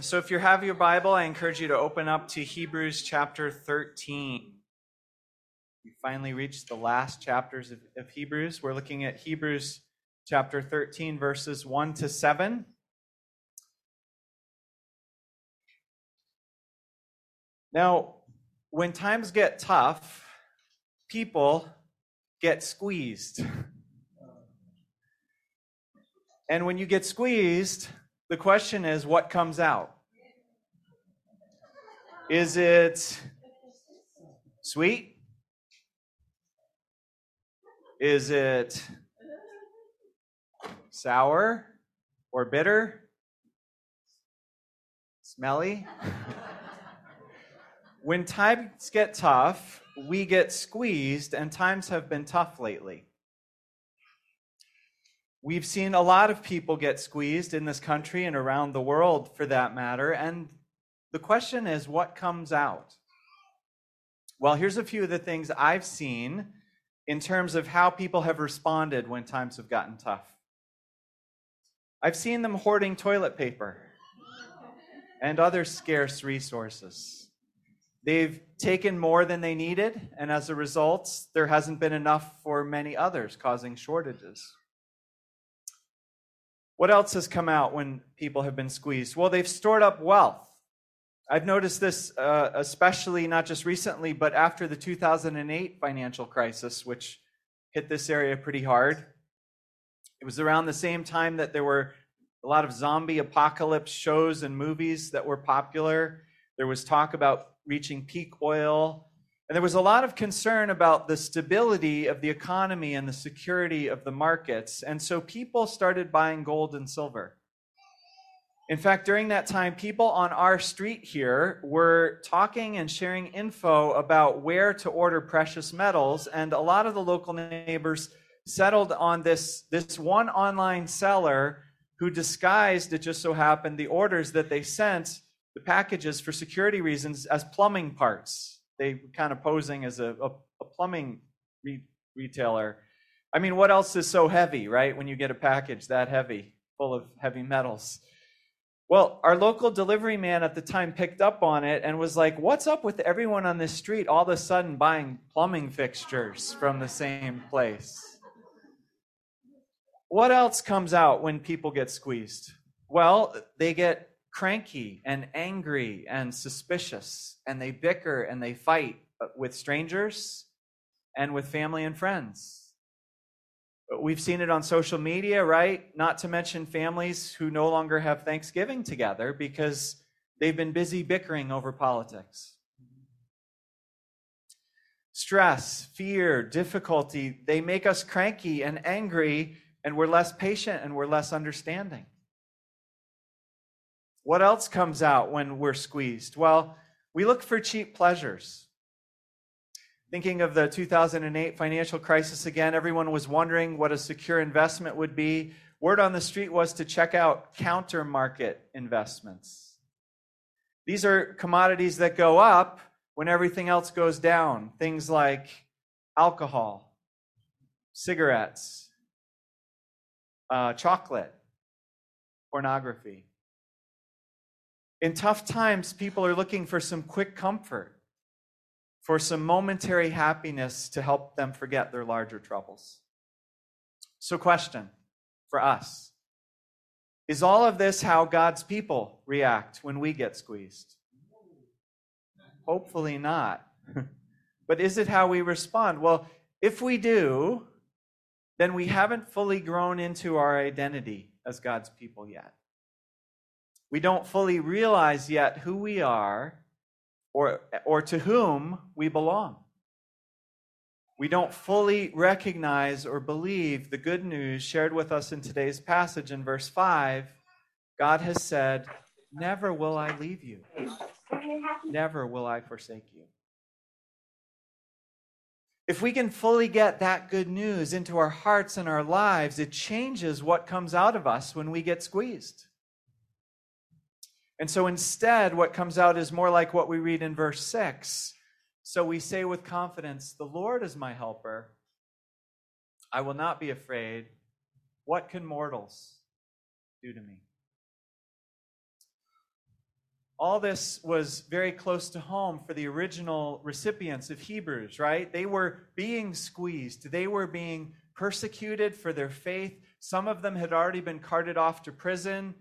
So if you have your Bible, I encourage you to open up to Hebrews chapter 13. We finally reached the last chapters of, of Hebrews. We're looking at Hebrews chapter 13, verses 1 to 7. Now, when times get tough, people get squeezed. And when you get squeezed, the question is what comes out? Is it sweet? Is it sour or bitter? Smelly? when times get tough, we get squeezed, and times have been tough lately. We've seen a lot of people get squeezed in this country and around the world for that matter. And the question is, what comes out? Well, here's a few of the things I've seen in terms of how people have responded when times have gotten tough. I've seen them hoarding toilet paper and other scarce resources. They've taken more than they needed, and as a result, there hasn't been enough for many others, causing shortages. What else has come out when people have been squeezed? Well, they've stored up wealth. I've noticed this uh, especially not just recently, but after the 2008 financial crisis, which hit this area pretty hard. It was around the same time that there were a lot of zombie apocalypse shows and movies that were popular. There was talk about reaching peak oil. And there was a lot of concern about the stability of the economy and the security of the markets. And so people started buying gold and silver. In fact, during that time, people on our street here were talking and sharing info about where to order precious metals. And a lot of the local neighbors settled on this, this one online seller who disguised, it just so happened, the orders that they sent the packages for security reasons as plumbing parts. They were kind of posing as a, a, a plumbing re- retailer. I mean, what else is so heavy, right? When you get a package that heavy, full of heavy metals. Well, our local delivery man at the time picked up on it and was like, What's up with everyone on this street all of a sudden buying plumbing fixtures from the same place? What else comes out when people get squeezed? Well, they get cranky and angry and suspicious, and they bicker and they fight uh, with strangers and with family and friends. Uh, we've seen it on social media, right? Not to mention families who no longer have Thanksgiving together because they've been busy bickering over politics. Stress, fear, difficulty, they make us cranky and angry, and we're less patient and we're less understanding. What else comes out when we're squeezed? Well, we look for cheap pleasures. Thinking of the 2008 financial crisis again, everyone was wondering what a secure investment would be. Word on the street was to check out counter market investments. These are commodities that go up when everything else goes down. Things like alcohol, cigarettes, uh, chocolate, pornography. In tough times, people are looking for some quick comfort, for some momentary happiness to help them forget their larger troubles. So, question for us Is all of this how God's people react when we get squeezed? Hopefully not. but is it how we respond? Well, if we do, then we haven't fully grown into our identity as God's people yet. We don't fully realize yet who we are or, or to whom we belong. We don't fully recognize or believe the good news shared with us in today's passage in verse 5. God has said, Never will I leave you, never will I forsake you. If we can fully get that good news into our hearts and our lives, it changes what comes out of us when we get squeezed. And so instead, what comes out is more like what we read in verse 6. So we say with confidence, The Lord is my helper. I will not be afraid. What can mortals do to me? all this was very close to home for the original recipients of Hebrews, right? They were being squeezed, they were being persecuted for their faith. Some of them had already been carted off to prison.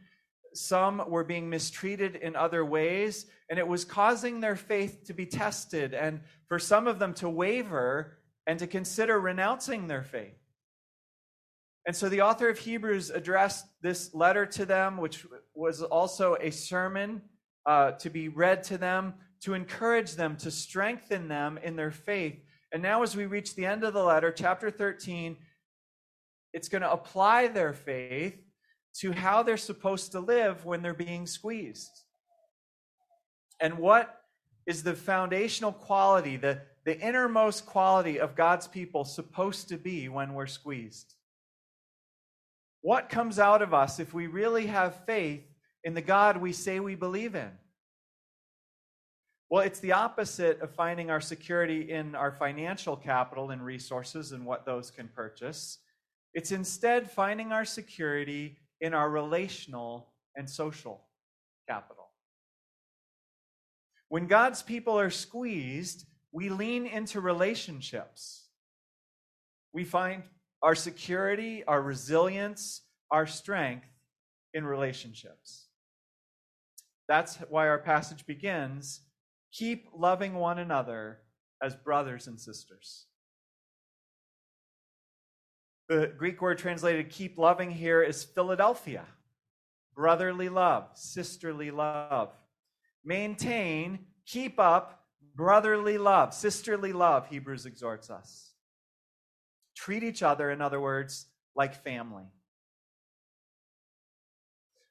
Some were being mistreated in other ways, and it was causing their faith to be tested, and for some of them to waver and to consider renouncing their faith. And so the author of Hebrews addressed this letter to them, which was also a sermon uh, to be read to them, to encourage them, to strengthen them in their faith. And now, as we reach the end of the letter, chapter 13, it's going to apply their faith to how they're supposed to live when they're being squeezed. And what is the foundational quality, the, the innermost quality of God's people supposed to be when we're squeezed? What comes out of us if we really have faith in the God we say we believe in? Well, it's the opposite of finding our security in our financial capital and resources and what those can purchase. It's instead finding our security in our relational and social capital. When God's people are squeezed, we lean into relationships. We find our security, our resilience, our strength in relationships. That's why our passage begins keep loving one another as brothers and sisters. The Greek word translated keep loving here is Philadelphia brotherly love, sisterly love. Maintain, keep up brotherly love, sisterly love, Hebrews exhorts us. Treat each other, in other words, like family.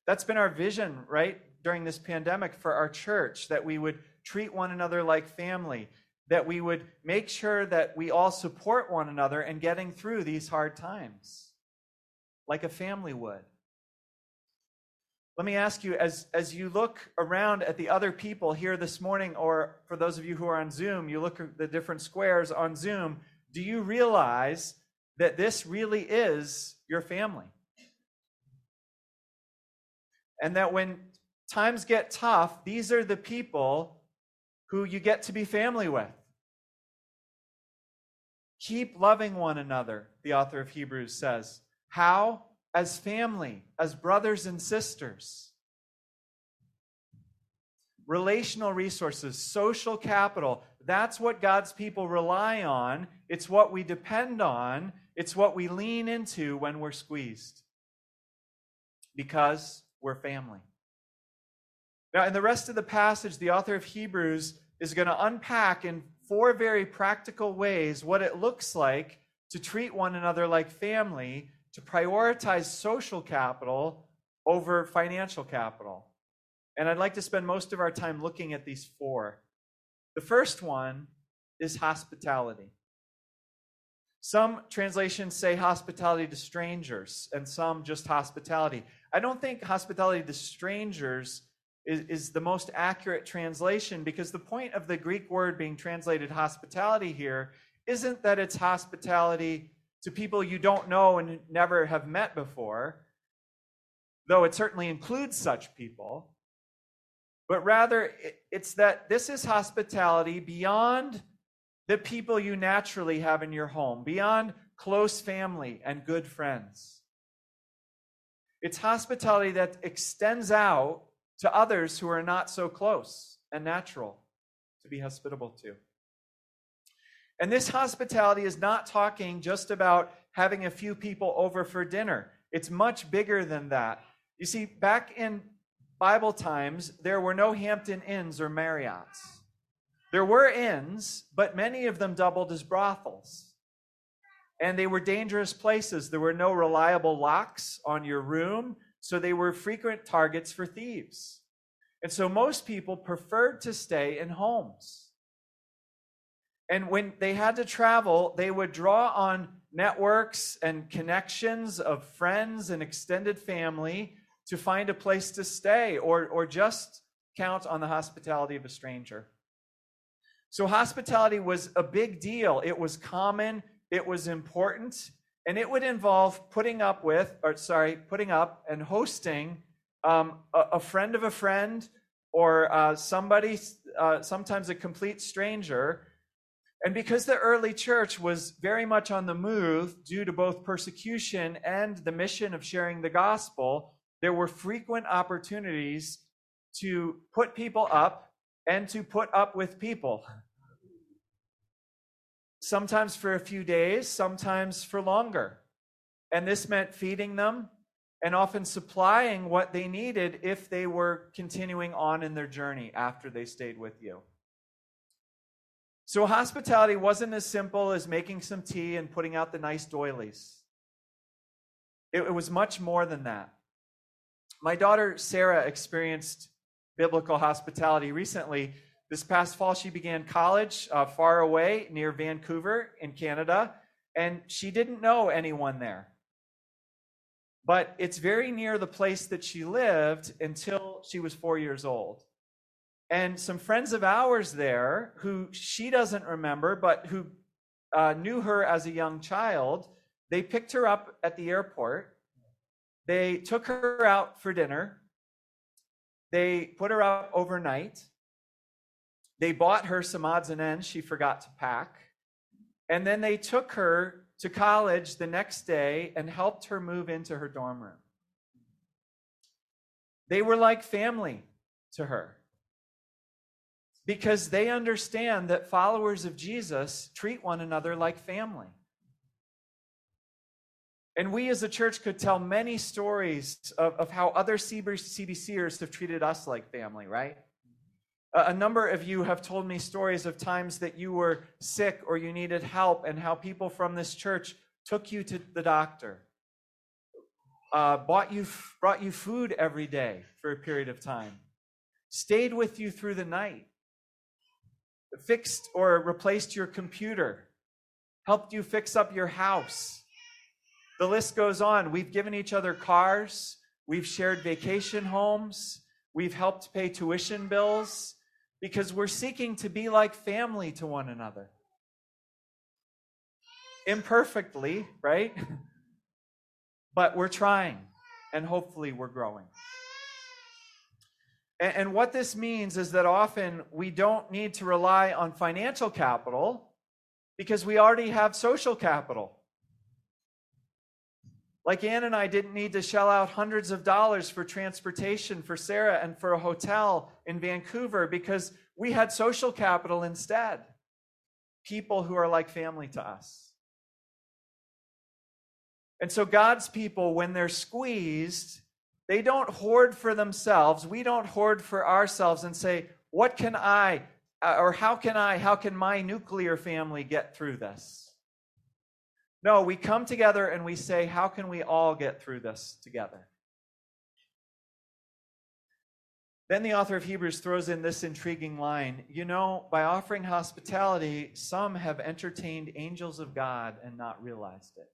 That's been our vision, right, during this pandemic for our church, that we would treat one another like family, that we would make sure that we all support one another in getting through these hard times, like a family would. Let me ask you, as, as you look around at the other people here this morning, or for those of you who are on Zoom, you look at the different squares on Zoom, do you realize that this really is your family? And that when times get tough, these are the people who you get to be family with. Keep loving one another, the author of Hebrews says. How? As family, as brothers and sisters. Relational resources, social capital, that's what God's people rely on. It's what we depend on. It's what we lean into when we're squeezed. Because we're family. Now, in the rest of the passage, the author of Hebrews is going to unpack in four very practical ways what it looks like to treat one another like family, to prioritize social capital over financial capital. And I'd like to spend most of our time looking at these four. The first one is hospitality. Some translations say hospitality to strangers, and some just hospitality. I don't think hospitality to strangers is, is the most accurate translation because the point of the Greek word being translated hospitality here isn't that it's hospitality to people you don't know and never have met before, though it certainly includes such people, but rather it's that this is hospitality beyond the people you naturally have in your home, beyond close family and good friends. It's hospitality that extends out to others who are not so close and natural to be hospitable to. And this hospitality is not talking just about having a few people over for dinner. It's much bigger than that. You see, back in Bible times, there were no Hampton Inns or Marriotts. There were inns, but many of them doubled as brothels. And they were dangerous places. There were no reliable locks on your room. So they were frequent targets for thieves. And so most people preferred to stay in homes. And when they had to travel, they would draw on networks and connections of friends and extended family to find a place to stay or, or just count on the hospitality of a stranger. So, hospitality was a big deal. It was common, it was important, and it would involve putting up with, or sorry, putting up and hosting um, a, a friend of a friend or uh, somebody, uh, sometimes a complete stranger. And because the early church was very much on the move due to both persecution and the mission of sharing the gospel, there were frequent opportunities to put people up and to put up with people. Sometimes for a few days, sometimes for longer. And this meant feeding them and often supplying what they needed if they were continuing on in their journey after they stayed with you. So, hospitality wasn't as simple as making some tea and putting out the nice doilies. It, it was much more than that. My daughter Sarah experienced biblical hospitality recently. This past fall, she began college uh, far away near Vancouver in Canada, and she didn't know anyone there. But it's very near the place that she lived until she was four years old. And some friends of ours there, who she doesn't remember, but who uh, knew her as a young child, they picked her up at the airport. They took her out for dinner they put her up overnight. They bought her some odds and ends she forgot to pack. And then they took her to college the next day and helped her move into her dorm room. They were like family to her because they understand that followers of Jesus treat one another like family. And we as a church could tell many stories of, of how other CBCers have treated us like family, right? A, number of you have told me stories of times that you were sick or you needed help, and how people from this church took you to the doctor, uh, bought you, brought you food every day for a period of time, stayed with you through the night, fixed or replaced your computer, helped you fix up your house. The list goes on. We've given each other cars, we've shared vacation homes, we've helped pay tuition bills because we're seeking to be like family to one another. Imperfectly, right? but we're trying, and hopefully we're growing. And, and what this means is that often we don't need to rely on financial capital because we already have social capital. Like Ann and I didn't need to shell out hundreds of dollars for transportation for Sarah and for a hotel in Vancouver because we had social capital instead. People who are like family to us. And so God's people, when they're squeezed, they don't hoard for themselves. We don't hoard for ourselves and say, What can I, uh, or how can I, how can my nuclear family get through this? No, we come together and we say, how can we all get through this together? Then the author of Hebrews throws in this intriguing line You know, by offering hospitality, some have entertained angels of God and not realized it.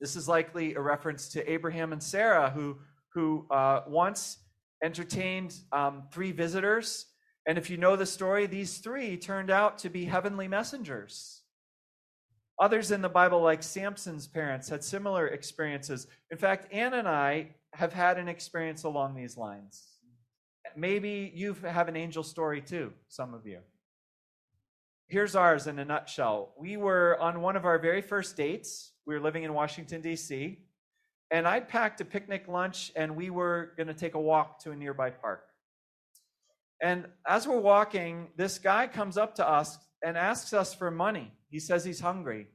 This is likely a reference to Abraham and Sarah, who, who uh, once entertained um, three visitors. And if you know the story, these three turned out to be heavenly messengers. Others in the Bible, like Samson's parents, had similar experiences. In fact, Ann and I have had an experience along these lines. Maybe you have an angel story too, some of you. Here's ours in a nutshell. We were on one of our very first dates. We were living in Washington, D.C., and I'd packed a picnic lunch and we were going to take a walk to a nearby park. And as we're walking, this guy comes up to us and asks us for money. He says he's hungry.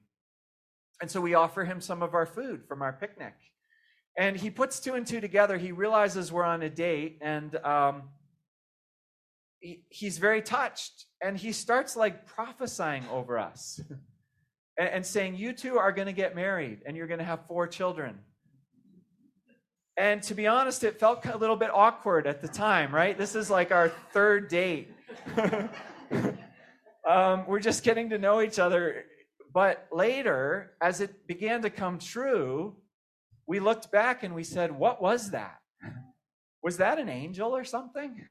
And so we offer him some of our food from our picnic. And he puts two and two together. He realizes we're on a date and um, he, he's very touched. And he starts like prophesying over us and, and saying, You two are going to get married and you're going to have four children. And to be honest, it felt a little bit awkward at the time, right? This is like our third date. Um, we're just getting to know each other. But later, as it began to come true, we looked back and we said, What was that? Was that an angel or something?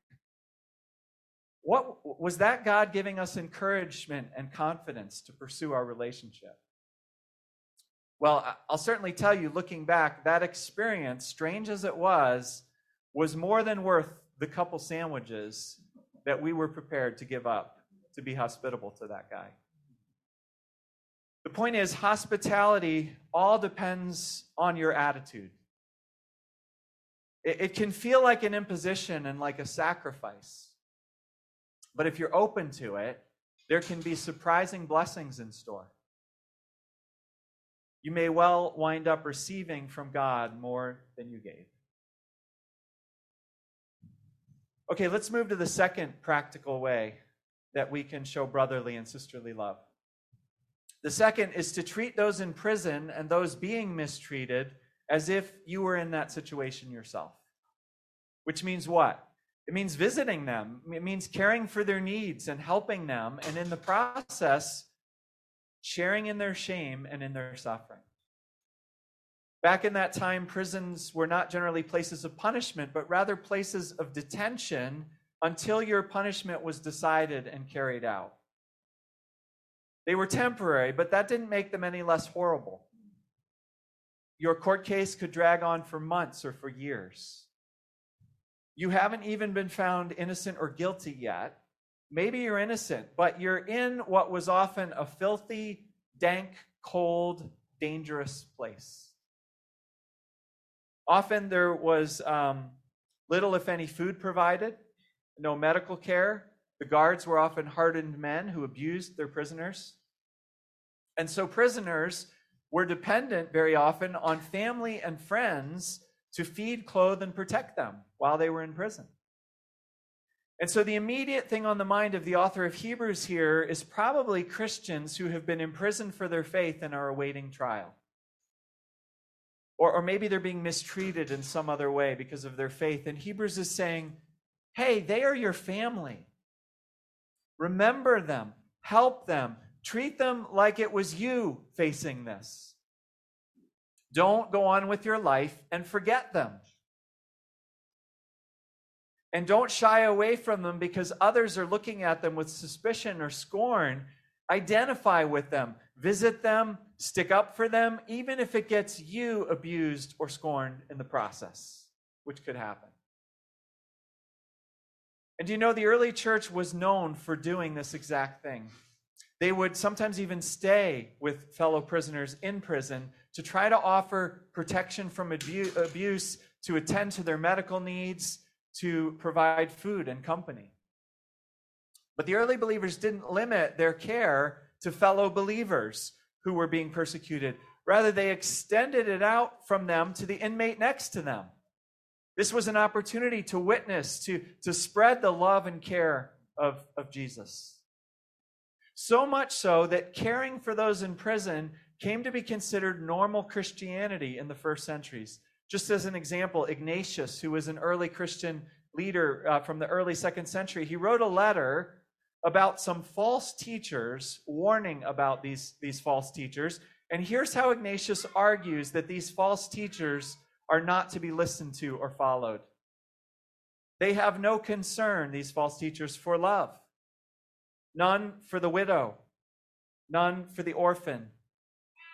What was that God giving us encouragement and confidence to pursue our relationship? Well, I'll certainly tell you, looking back, that experience, strange as it was, was more than worth the couple sandwiches that we were prepared to give up to be hospitable to that guy. The point is, hospitality all depends on your attitude. It, it, can feel like an imposition and like a sacrifice. But if you're open to it, there can be surprising blessings in store. You may well wind up receiving from God more than you gave. Okay, let's move to the second practical way that we can show brotherly and sisterly love. The second is to treat those in prison and those being mistreated as if you were in that situation yourself. Which means what? It means visiting them, it means caring for their needs and helping them, and in the process, sharing in their shame and in their suffering. Back in that time, prisons were not generally places of punishment, but rather places of detention until your punishment was decided and carried out. They were temporary, but that didn't make them any less horrible. Your court case could drag on for months or for years. You haven't even been found innocent or guilty yet. Maybe you're innocent, but you're in what was often a filthy, dank, cold, dangerous place. Often there was um, little, if any, food provided, no medical care. The guards were often hardened men who abused their prisoners. And so prisoners were dependent very often on family and friends to feed, clothe, and protect them while they were in prison. And so the immediate thing on the mind of the author of Hebrews here is probably Christians who have been imprisoned for their faith and are awaiting trial. Or, or maybe they're being mistreated in some other way because of their faith. And Hebrews is saying, hey, they are your family. Remember them, help them, treat them like it was you facing this. Don't go on with your life and forget them. And don't shy away from them because others are looking at them with suspicion or scorn. Identify with them, visit them, stick up for them, even if it gets you abused or scorned in the process, which could happen. And you know the early church was known for doing this exact thing? They would sometimes even stay with fellow prisoners in prison to try to offer protection from abuse, to attend to their medical needs, to provide food and company. But the early believers didn't limit their care to fellow believers who were being persecuted. Rather, they extended it out from them to the inmate next to them. This was an opportunity to witness, to, to spread the love and care of, of Jesus. So much so that caring for those in prison came to be considered normal Christianity in the first centuries. Just as an example, Ignatius, who was an early Christian leader uh, from the early second century, he wrote a letter about some false teachers, warning about these, these false teachers. And here's how Ignatius argues that these false teachers are not to be listened to or followed. They have no concern, these false teachers, for love, none for the widow, none for the orphan,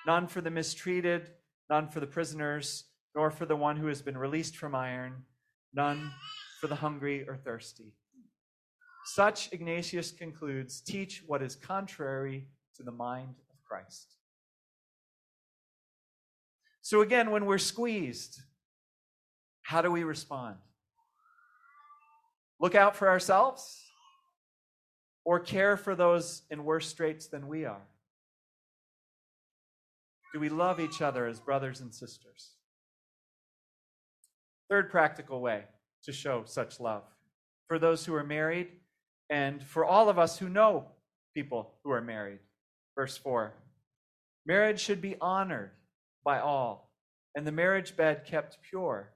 none for the mistreated, none for the prisoners, nor for the one who has been released from iron, none for the hungry or thirsty. Such, Ignatius concludes, teach what is contrary to the mind of Christ. So, again, when we're squeezed, how do we respond? Look out for ourselves or care for those in worse straits than we are? Do we love each other as brothers and sisters? Third practical way to show such love for those who are married and for all of us who know people who are married. Verse 4 Marriage should be honored by all, and the marriage bed kept pure,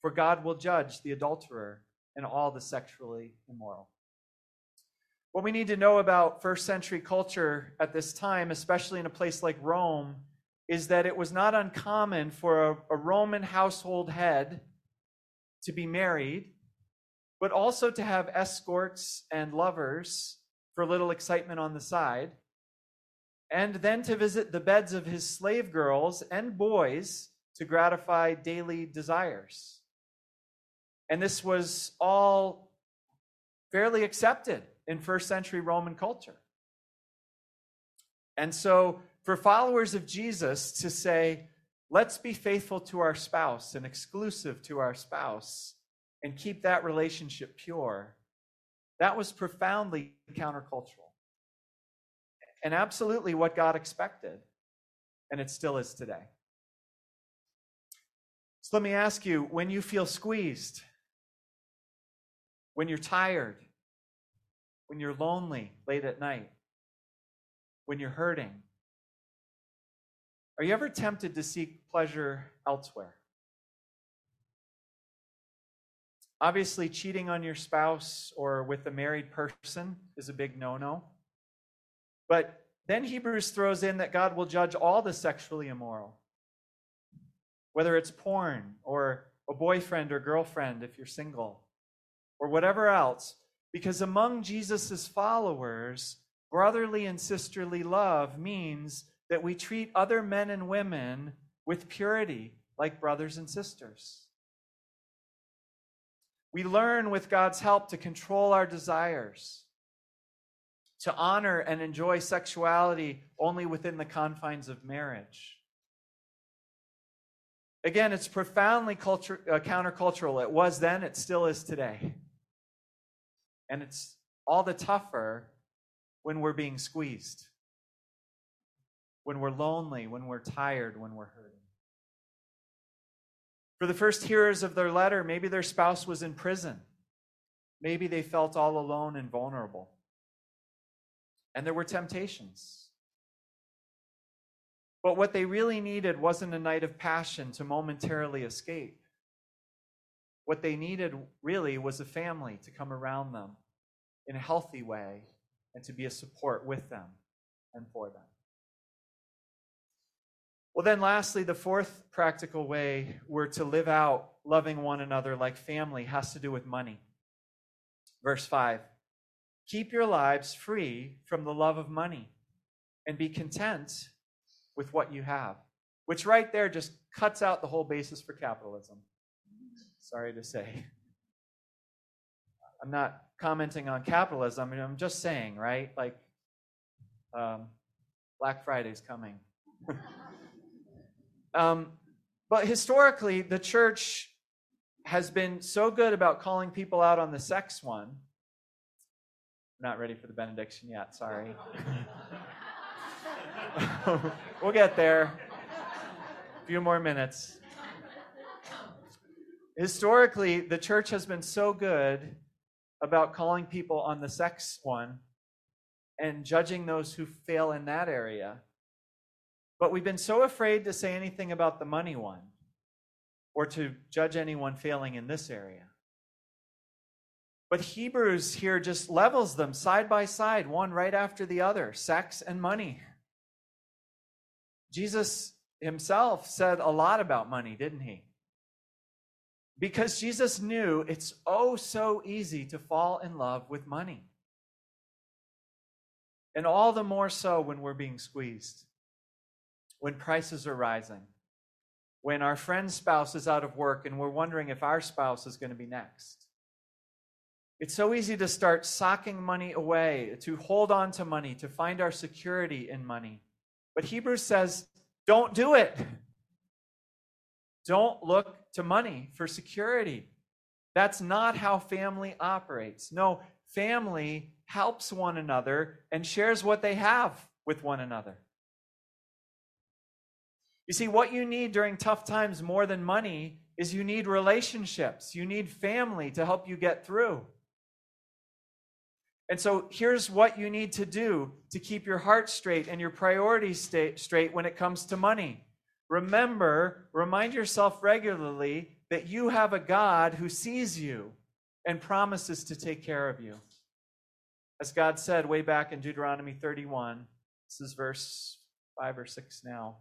for God will judge the adulterer and all the sexually immoral. What we need to know about first century culture at this time, especially in a place like Rome, is that it was not uncommon for a, a Roman household head to be married but also to have escorts and lovers for little excitement on the side, and then to visit the beds of his slave girls and boys to gratify daily desires. And this was all fairly accepted in first century Roman culture. And so, for followers of Jesus to say, let's be faithful to our spouse and exclusive to our spouse and keep that relationship pure, that was profoundly countercultural. And absolutely what God expected. And it still is today. So let me ask you when you feel squeezed, when you're tired, when you're lonely late at night, when you're hurting, are you ever tempted to seek pleasure elsewhere? Obviously, cheating on your spouse or with a married person is a big no no. But then Hebrews throws in that God will judge all the sexually immoral, whether it's porn or a boyfriend or girlfriend if you're single, or whatever else. Because among Jesus' followers, brotherly and sisterly love means that we treat other men and women with purity like brothers and sisters. We learn with God's help to control our desires, to honor and enjoy sexuality only within the confines of marriage. Again, it's profoundly culture, uh, countercultural. It was then, it still is today. And it's all the tougher when we're being squeezed, when we're lonely, when we're tired, when we're hurting. For the first hearers of their letter, maybe their spouse was in prison. Maybe they felt all alone and vulnerable. And there were temptations. But what they really needed wasn't a night of passion to momentarily escape. What they needed really was a family to come around them in a healthy way and to be a support with them and for them. Well, then, lastly, the fourth practical way we're to live out loving one another like family has to do with money. Verse 5 Keep your lives free from the love of money and be content with what you have, which right there just cuts out the whole basis for capitalism. Sorry to say. I'm not commenting on capitalism. I'm just saying, right? Like, um, Black Friday's coming. um, but historically, the church has been so good about calling people out on the sex one. Not ready for the benediction yet, sorry. we'll get there. A few more minutes. Historically, the church has been so good about calling people on the sex one and judging those who fail in that area. But we've been so afraid to say anything about the money one or to judge anyone failing in this area. But Hebrews here just levels them side by side, one right after the other sex and money. Jesus himself said a lot about money, didn't he? Because Jesus knew it's oh so easy to fall in love with money. And all the more so when we're being squeezed, when prices are rising, when our friend's spouse is out of work and we're wondering if our spouse is going to be next. It's so easy to start socking money away, to hold on to money, to find our security in money. But Hebrews says, don't do it. Don't look to money for security. That's not how family operates. No, family helps one another and shares what they have with one another. You see, what you need during tough times more than money is you need relationships. You need family to help you get through. And so here's what you need to do to keep your heart straight and your priorities straight when it comes to money. Remember, remind yourself regularly that you have a God who sees you and promises to take care of you. As God said way back in Deuteronomy 31, this is verse 5 or 6 now.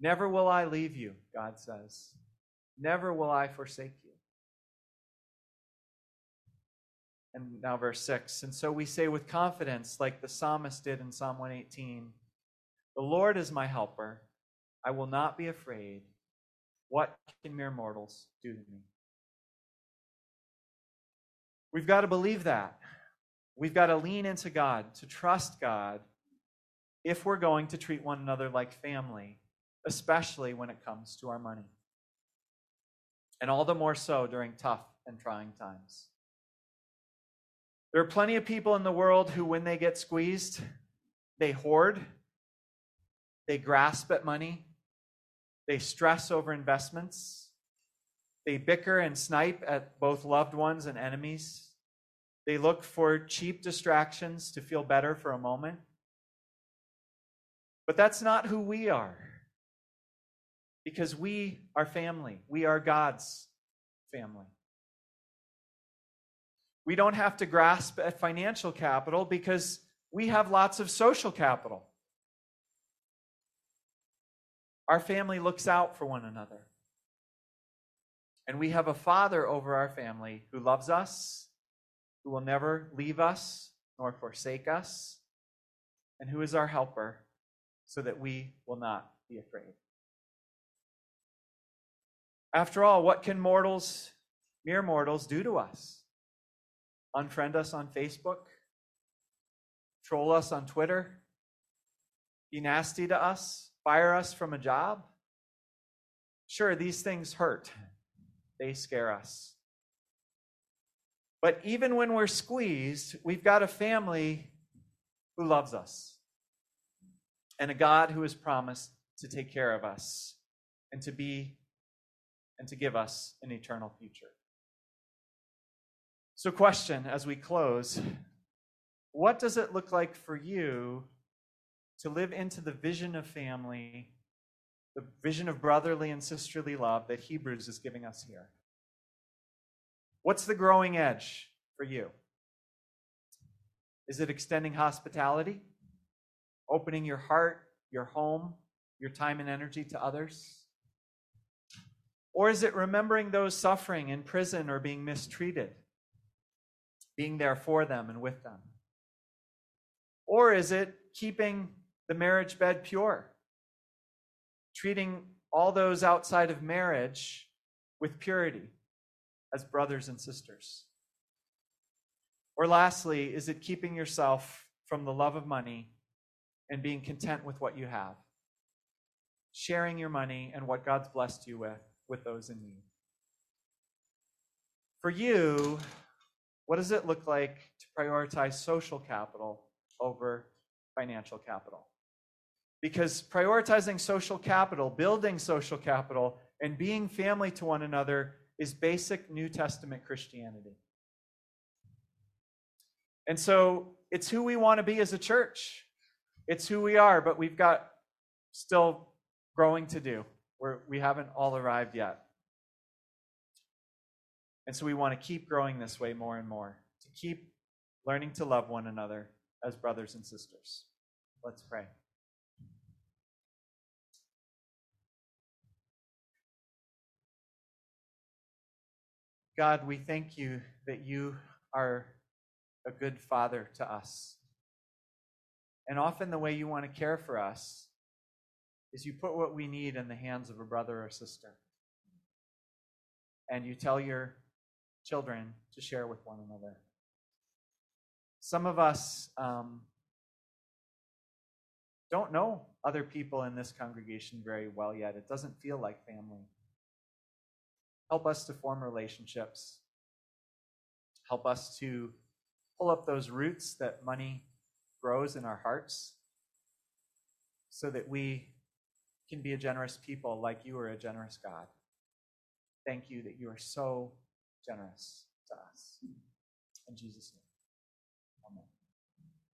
Never will I leave you, God says. Never will I forsake you. And now, verse 6. And so we say with confidence, like the psalmist did in Psalm 118 The Lord is my helper. I will not be afraid. What can mere mortals do to me? We've got to believe that. We've got to lean into God, to trust God, if we're going to treat one another like family, especially when it comes to our money. And all the more so during tough and trying times. There are plenty of people in the world who, when they get squeezed, they hoard, they grasp at money, they stress over investments, they bicker and snipe at both loved ones and enemies. They look for cheap distractions to feel better for a moment. But that's not who we are. Because we are family. We are God's family. We don't have to grasp at financial capital because we have lots of social capital. Our family looks out for one another. And we have a father over our family who loves us, who will never leave us nor forsake us, and who is our helper so that we will not be afraid. After all, what can mortals, mere mortals, do to us? Unfriend us on Facebook? Troll us on Twitter? Be nasty to us? Fire us from a job? Sure, these things hurt. They scare us. But even when we're squeezed, we've got a family who loves us and a God who has promised to take care of us and to be and to give us an eternal future. So, question as we close what does it look like for you to live into the vision of family, the vision of brotherly and sisterly love that Hebrews is giving us here? What's the growing edge for you? Is it extending hospitality? Opening your heart, your home, your time and energy to others? Or is it remembering those suffering in prison or being mistreated, being there for them and with them? Or is it keeping the marriage bed pure, treating all those outside of marriage with purity as brothers and sisters? Or lastly, is it keeping yourself from the love of money and being content with what you have? Sharing your money and what God's blessed you with with those in need. For you, what does it look like to prioritize social capital over financial capital? Because prioritizing social capital, building social capital, and being family to one another is basic New Testament Christianity. And so it's who we want to be as a church. It's who we are, but we've got still growing to do. We're, we haven't all arrived yet. And so we want to keep growing this way more and more, to keep learning to love one another as brothers and sisters. Let's pray. God, we thank you that you are a good father to us. And often the way you want to care for us is you put what we need in the hands of a brother or sister. And you tell your children to share with one another. Some of us um, don't know other people in this congregation very well yet. It doesn't feel like family. Help us to form relationships. Help us to pull up those roots that money grows in our hearts so that we can be a generous people like you are a generous God. Thank you that you are so generous to us. In Jesus' name.